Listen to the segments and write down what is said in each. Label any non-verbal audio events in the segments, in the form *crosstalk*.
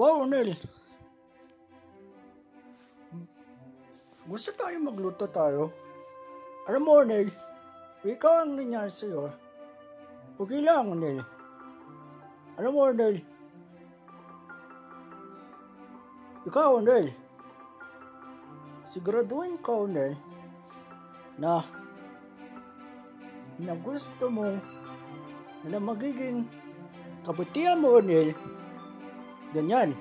Wow, Nel. Gusto tayo magluto tayo. Alam mo, Nel, ikaw ang nangyari sa'yo. Okay lang, Nel. Alam mo, Nel. Ikaw, Nel. Siguraduhin ko, Nel, na na gusto mo na magiging kabutihan mo, Nel. Ganyan.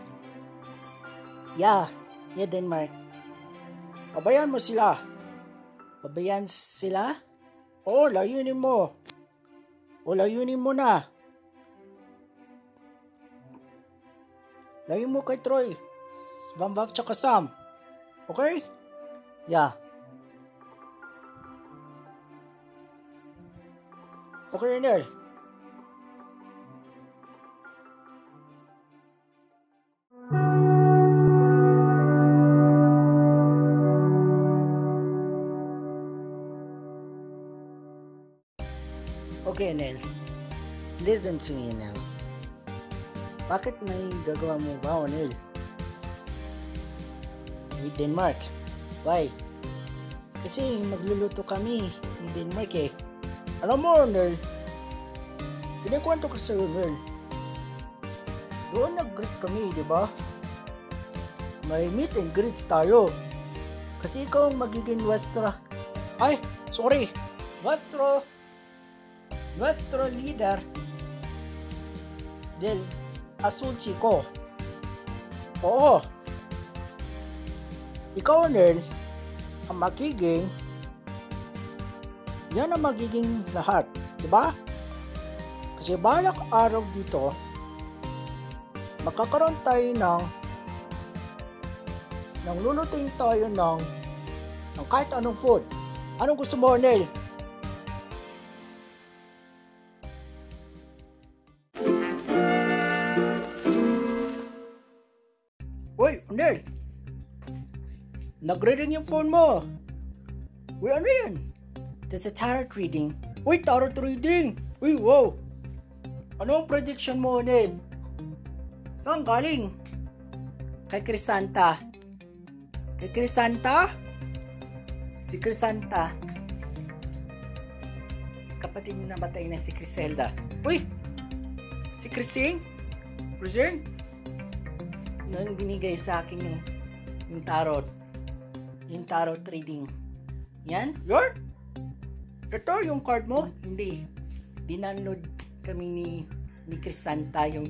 Yeah, yeah, Denmark. Pabayaan mo sila. Pabayaan sila? Oo, layunin mo. O layunin mo na. Layunin mo kay Troy. Vamvav tsaka Sam. Okay? Yeah. Okay, Nel. Okay, Nel. Listen to me now. Bakit may gagawa mo ba, Nel? With Denmark. Why? Kasi magluluto kami ni Denmark eh. Alam mo, Nel, kinikwento ko sa'yo, Nel. Doon nag-greet kami, di ba? May meet and greets tayo. Kasi ikaw magiging Westra. Ay, sorry. Westro. Nuestro líder del Azul Chico. Oo. Ikaw, Nel, ang magiging yan ang magiging lahat. Diba? Kasi balak araw dito, magkakaroon tayo ng ng lulutuin tayo ng, ng kahit anong food. Anong gusto mo, Nel? Nagre-ring yung phone mo. Uy, ano yan? This is tarot reading. Uy, tarot reading! Uy, wow! Ano ang prediction mo, Ned? Saan galing? Kay Crisanta. Kay Crisanta? Si Crisanta. Kapatid mo namatay na si Criselda. Uy! Si Crising? Crising? Nang binigay sa akin yung, yung tarot. Yung tarot reading. Yan? Yan? Ito yung card mo? Hindi. Dinanood kami ni ni Crisanta yung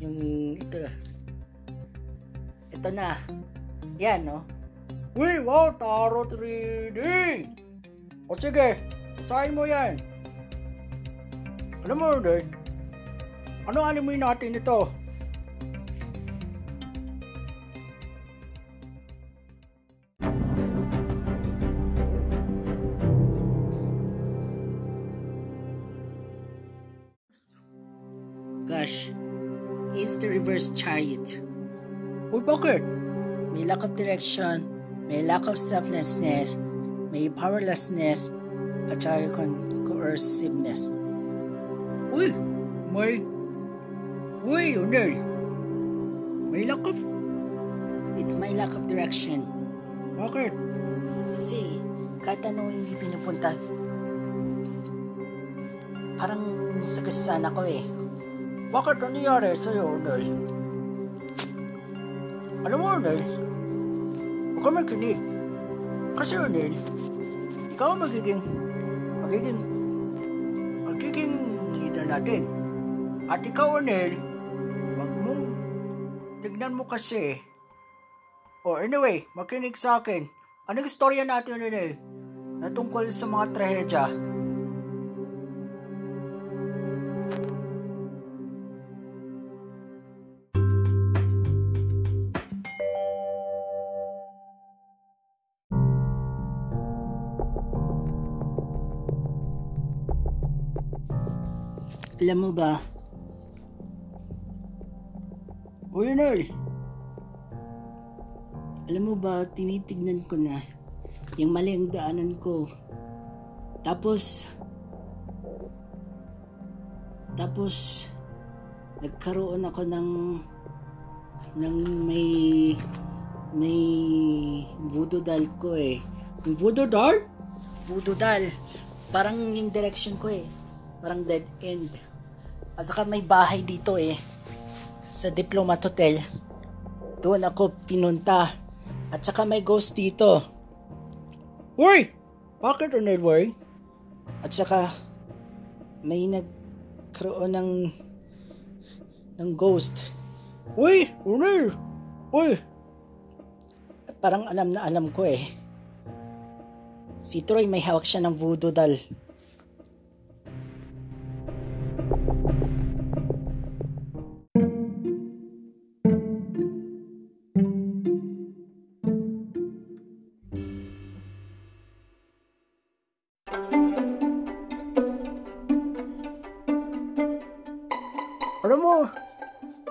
yung ito. Ito na. Yan, no? Uy, wow, tarot reading! O sige, basahin mo yan. Alam mo, Nerd, ano alimuin natin ito? Gosh, it's the reverse chariot. Uy, bakit? May lack of direction, may lack of selflessness, may powerlessness, at saka con- coerciveness. Uy, may... Uy, Unel. May lack of... It's my lack of direction. Bakit? Kasi, kahit ano hindi pinupunta, parang sagasaan ako eh. Bakit ano nangyari sa'yo, Nel? Alam mo, Nel, huwag ka makinig. Kasi, Nel, ikaw ang magiging, magiging, magiging leader natin. At ikaw, Nel, wag mong, tignan mo kasi. O anyway, makinig sa akin. Anong istorya natin, Nel? Na tungkol sa mga trahedya. Alam mo ba? Uy, Nel. Alam mo ba, tinitignan ko na yung mali ang daanan ko. Tapos, tapos, nagkaroon ako ng ng may may voodoo doll ko eh. Yung voodoo doll? Voodoo doll. Parang yung direction ko eh. Parang dead end. At saka may bahay dito eh. Sa Diplomat Hotel. Doon ako pinunta. At saka may ghost dito. Uy! Bakit Ronald Worry? At saka may nagkaroon ng ng ghost. Uy! Ronald! Uy! At parang alam na alam ko eh. Si Troy may hawak siya ng voodoo doll. Alam mo,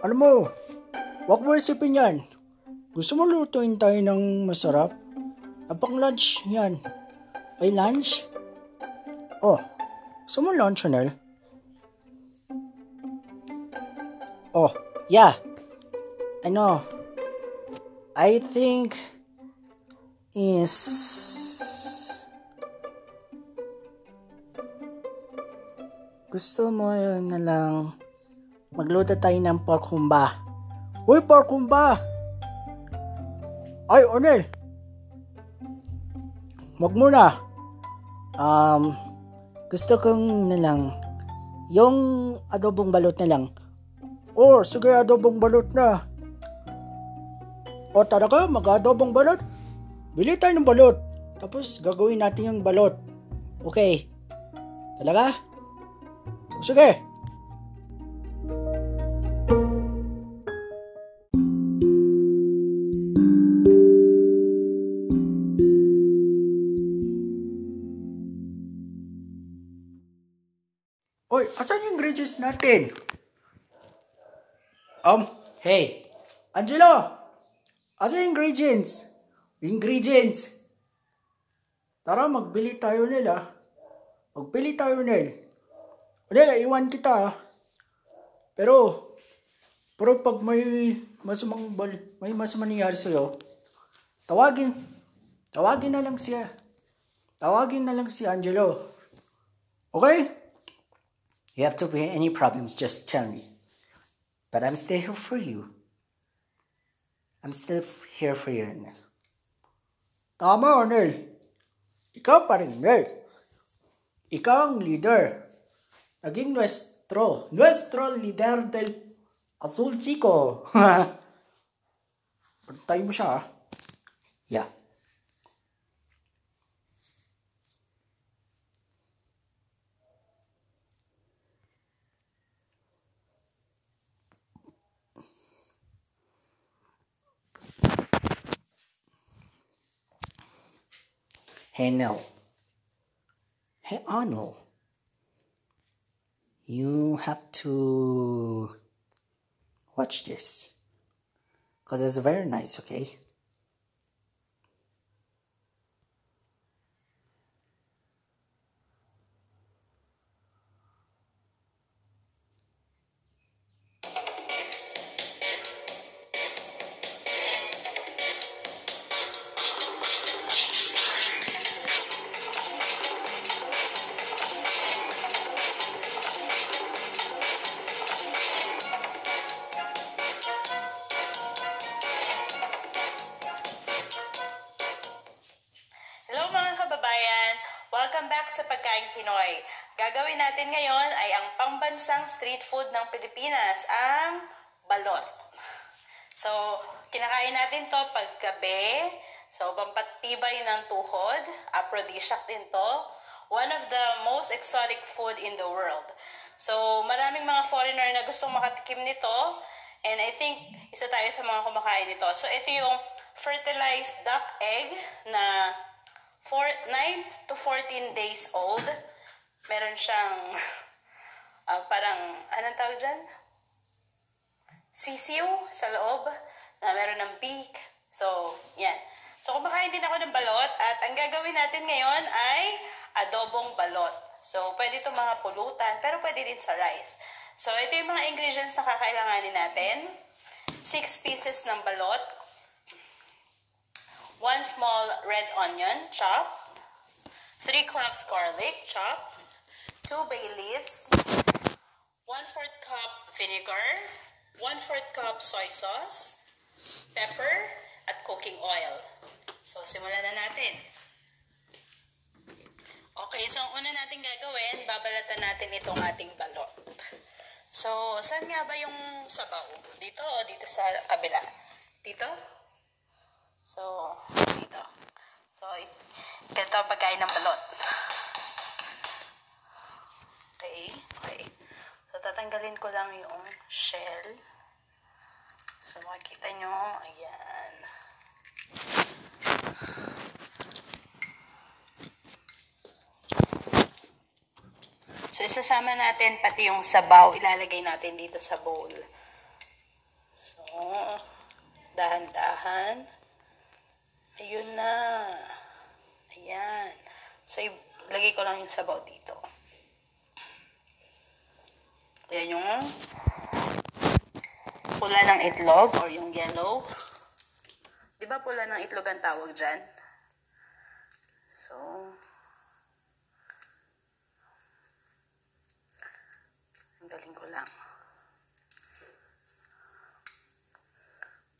alam mo, wag mo isipin yan. Gusto mo lutuin tayo ng masarap? Apang lunch yan. Ay lunch? Oh, gusto mo lunch, Nel? Oh, yeah. Ano, I think is gusto mo na lang magluto tayo ng pork humba. Uy, pork humba! Ay, Ornel! Wag muna. Um, gusto kong na lang, yung adobong balot na lang. Oh, sige, adobong balot na. O talaga, mag-adobong balot? Bili tayo ng balot. Tapos gagawin natin yung balot. Okay. Talaga? Sige. Ingredients natin? Um, hey, Angelo! Yung ingredients? Ingredients! Tara, magbili tayo nila. Magbili tayo nila. Wala, iwan kita. ah. Pero, pero pag may masamang bal, may masamang nangyari sa'yo, tawagin, tawagin na lang siya. Tawagin na lang si Angelo. Okay? You have to be any problems, just tell me. But I'm still here for you. I'm still here for you, Arnel. Tama, Arnel. Ikaw pa rin, Arnel. Ikaw ang leader. Naging nuestro, nuestro leader del Azul Chico. *laughs* Pantay mo siya, ah. Yeah. Hey, Nell. Hey, Arnold. You have to watch this. Because it's very nice, okay? Tuhod. Aphrodisiac din to. One of the most exotic food in the world. So, maraming mga foreigner na gustong makatikim nito. And I think isa tayo sa mga kumakain nito. So, ito yung fertilized duck egg na for 9 to 14 days old. Meron siyang *laughs* ah, parang, anong tawag dyan? Sisiw sa loob na meron ng beak. So, yan. So, kumakain din ako ng balot at ang gagawin natin ngayon ay adobong balot. So, pwede ito mga pulutan, pero pwede din sa rice. So, ito yung mga ingredients na kakailanganin natin. 6 pieces ng balot, 1 small red onion, chop, 3 cloves garlic, chop, 2 bay leaves, 1 4 cup vinegar, 1 4 cup soy sauce, pepper, at cooking oil. So, simulan na natin. Okay, so ang una natin gagawin, babalatan natin itong ating balot. So, saan nga ba yung sabaw? Dito o dito sa kabila? Dito? So, dito. So, it- ganito ang pagkain ng balot. Okay, okay. So, tatanggalin ko lang yung shell. So, makikita nyo, ayan. So, isasama natin pati yung sabaw. Ilalagay natin dito sa bowl. So, dahan-dahan. Ayun na. Ayan. So, ilagay ko lang yung sabaw dito. Ayan yung pula ng itlog or yung yellow. Di ba pula ng itlog ang tawag dyan? So, Tanggalin ko lang.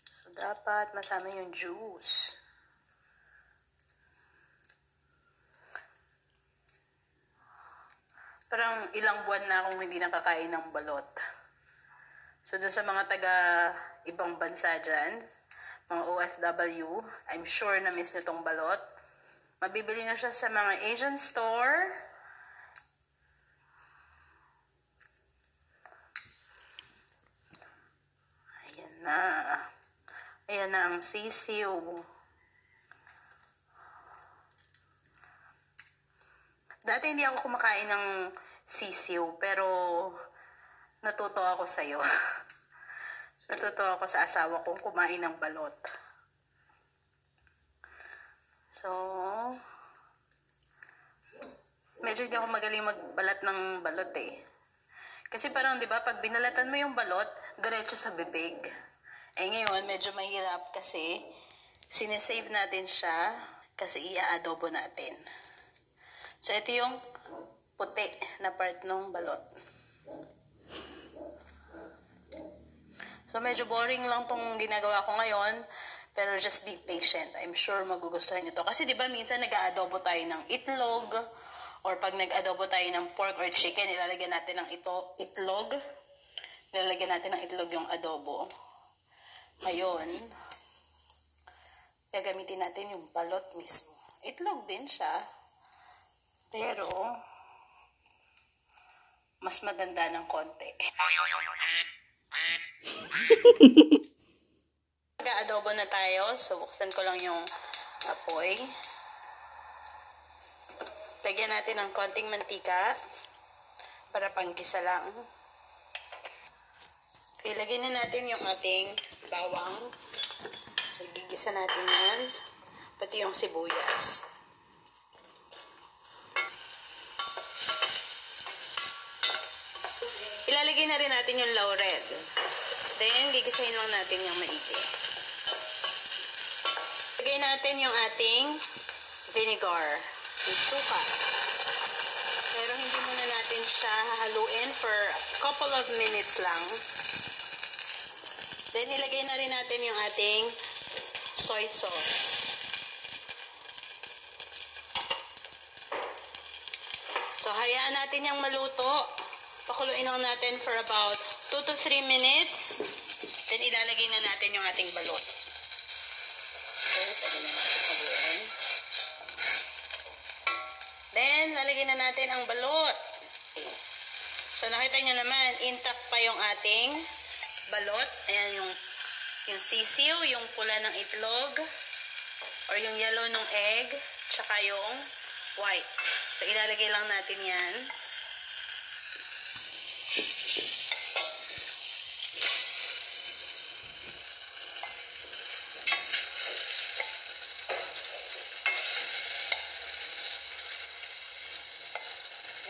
So, dapat masama yung juice. Parang ilang buwan na akong hindi nakakain ng balot. So, dun sa mga taga ibang bansa dyan, mga OFW, I'm sure na miss nyo tong balot. Mabibili na siya sa mga Asian store. Ayan na. Ayan na ang sisiw. Dati hindi ako kumakain ng sisiw, pero natuto ako sa'yo. *laughs* natuto ako sa asawa kong kumain ng balot. So, medyo hindi ako magaling magbalat ng balot eh. Kasi parang, di ba, pag binalatan mo yung balot, diretso sa bibig. Eh ngayon, medyo mahirap kasi sinesave natin siya kasi ia-adobo natin. So, ito yung puti na part ng balot. So, medyo boring lang tong ginagawa ko ngayon. Pero just be patient. I'm sure magugustuhan nyo to. Kasi di ba minsan nag-aadobo tayo ng itlog or pag nag-adobo tayo ng pork or chicken, ilalagyan natin ng ito, itlog. Nilalagyan natin ng itlog yung adobo. Ngayon, gagamitin natin yung balot mismo. Itlog din siya. Pero, mas maganda ng konti. *laughs* Mag-adobo na tayo. So, buksan ko lang yung apoy. Lagyan natin ng konting mantika para panggisa lang. Ilagay na natin yung ating bawang. So, gigisa natin yan. Pati yung sibuyas. Ilalagay na rin natin yung laurel. Then, gigisahin lang natin yung maigi. Lagay natin yung ating vinegar, yung suka. Pero hindi muna natin siya hahaluin for a couple of minutes lang. Then, ilagay na rin natin yung ating soy sauce. So, hayaan natin yung maluto. Pakuluin lang natin for about 2 to 3 minutes. Then, ilalagay na natin yung ating balot. Then, lalagyan na natin ang balot. So, nakita nyo naman, intact pa yung ating balot. Ayan yung, yung sisiw, yung pula ng itlog, or yung yellow ng egg, tsaka yung white. So, ilalagay lang natin yan.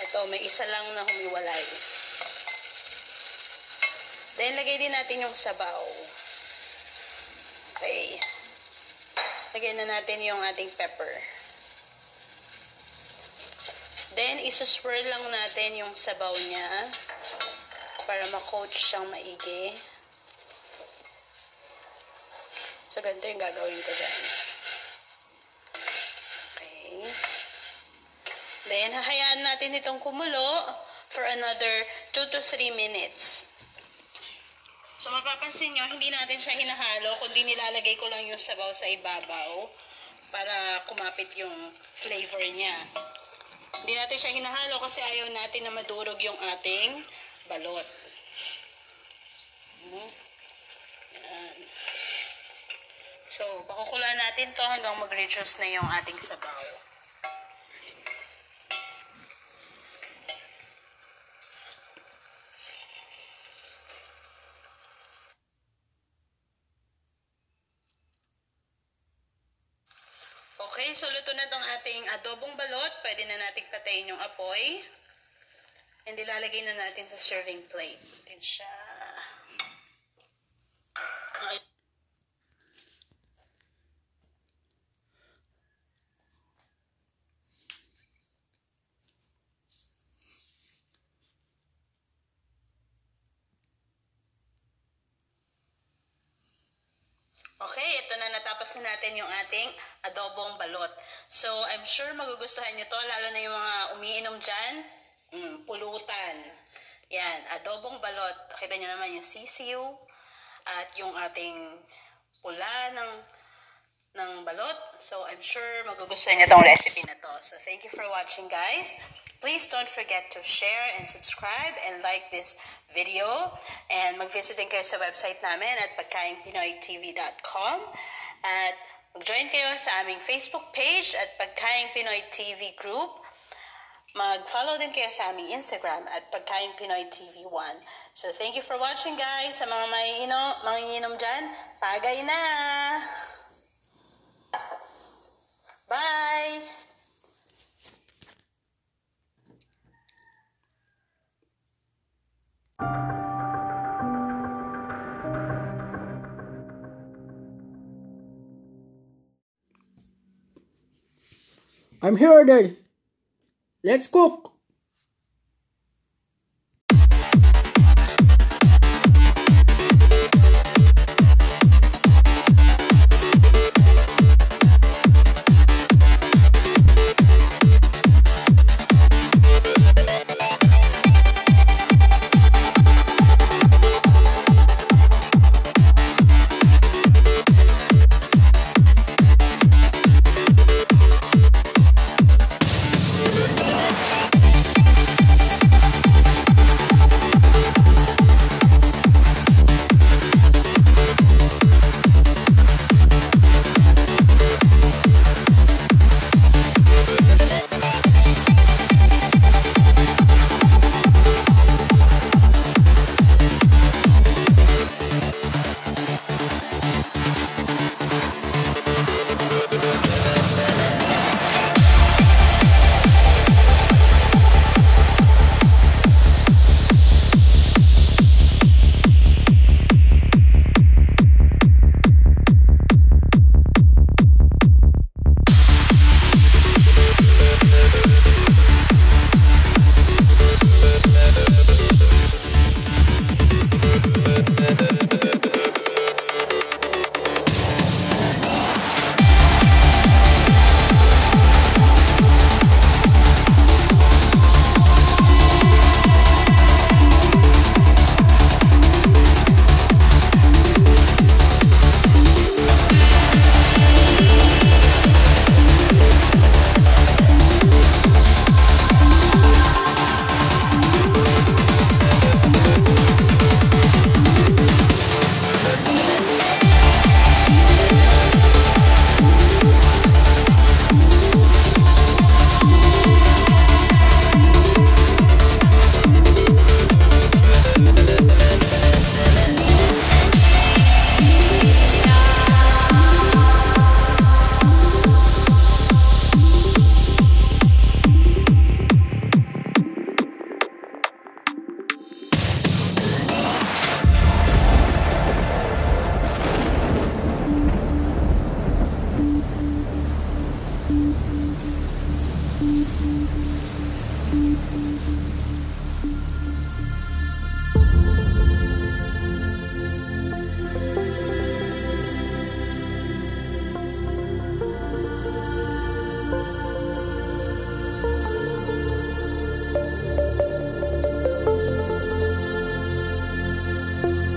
Ito, may isa lang na humiwalay. Then, lagay din natin yung sabaw. Okay. Lagyan na natin yung ating pepper. Then, isuswirl lang natin yung sabaw niya para ma-coat siyang maigi. So, ganito yung gagawin ko dyan. Okay. Then, hahayaan natin itong kumulo for another 2 to 3 minutes. So, mapapansin nyo, hindi natin siya hinahalo, kundi nilalagay ko lang yung sabaw sa ibabaw para kumapit yung flavor niya. Hindi natin siya hinahalo kasi ayaw natin na madurog yung ating balot. Hmm. So, pakukulaan natin to hanggang mag-reduce na yung ating sabaw. Okay, tong ating adobong balot. Pwede na nating patayin yung apoy. And ilalagay na natin sa serving plate. Natin siya. Ay. Okay, ito na natapos na natin yung ating adobong balot. So, I'm sure magugustuhan nyo to, lalo na yung mga umiinom dyan. Mm, pulutan. Yan, adobong balot. Kita nyo naman yung sisiw at yung ating pula ng ng balot. So, I'm sure magugustuhan nyo tong recipe na to. So, thank you for watching, guys. Please don't forget to share and subscribe and like this video. And mag-visit din kayo sa website namin at pagkaingpinoytv.com. At mag-join kayo sa aming Facebook page at Pagkaing Pinoy TV group. Mag-follow din kayo sa aming Instagram at Pagkaing Pinoy TV 1. So, thank you for watching, guys. Sa mga may ino, mga inom dyan, tagay na! Bye! I'm here then. Let's cook.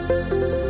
嗯。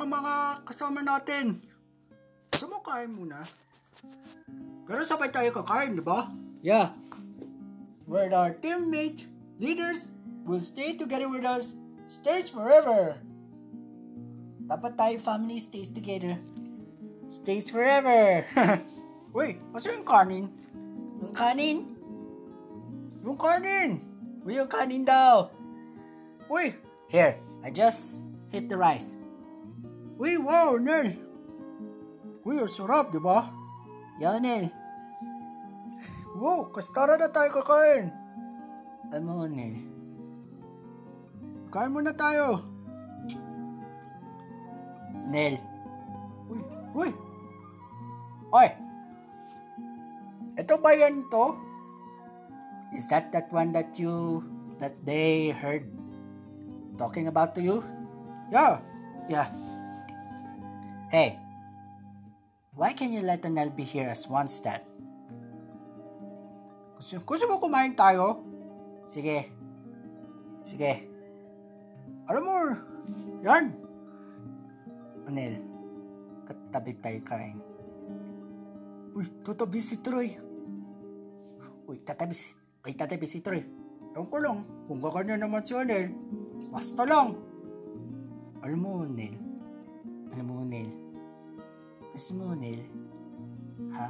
Ng mga kasama natin. Gusto mo kain muna? Pero sabay tayo kakain, di ba? Yeah. We're our teammate. leaders will stay together with us, stays forever. Dapat tayo family stays together. Stays forever. *laughs* Uy, asa yung kanin? Yung kanin? Yung kanin! Uy, yung kanin daw. Uy, here, I just hit the rice. Uy, wow, Nel. Uy, ang sarap, di ba? Yan, Nel. Wow, kastara na tayo kakain. Ano, Nel? Kain muna tayo. Nel. Uy, uy. Oy. Ito ba yan to? Is that that one that you, that they heard talking about to you? Yeah. Yeah. Hey. Why can you let Nel be here as one stat? Gusto, gusto mo kumain tayo? Sige. Sige. Alam mo, yan. Anel, katabi tayo kain. Uy, tatabi si Troy. Uy, tatabi si... Uy, tatabi si Troy. Ewan ko lang, kung kakanya naman si Anel, basta lang. Alam mo, Nel. Alam mo, Nel. Gusto mo, Nel? Ha?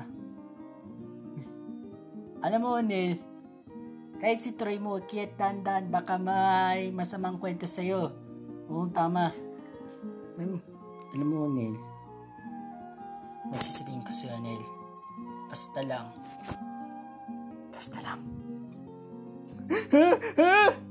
Alam mo, Nel, kahit si Troy mo, kiyat dandan, baka may masamang kwento sa'yo. Oo, tama. May, alam mo, Nel, may sasabihin ko sa'yo, Nel. Basta lang. Basta lang. *laughs*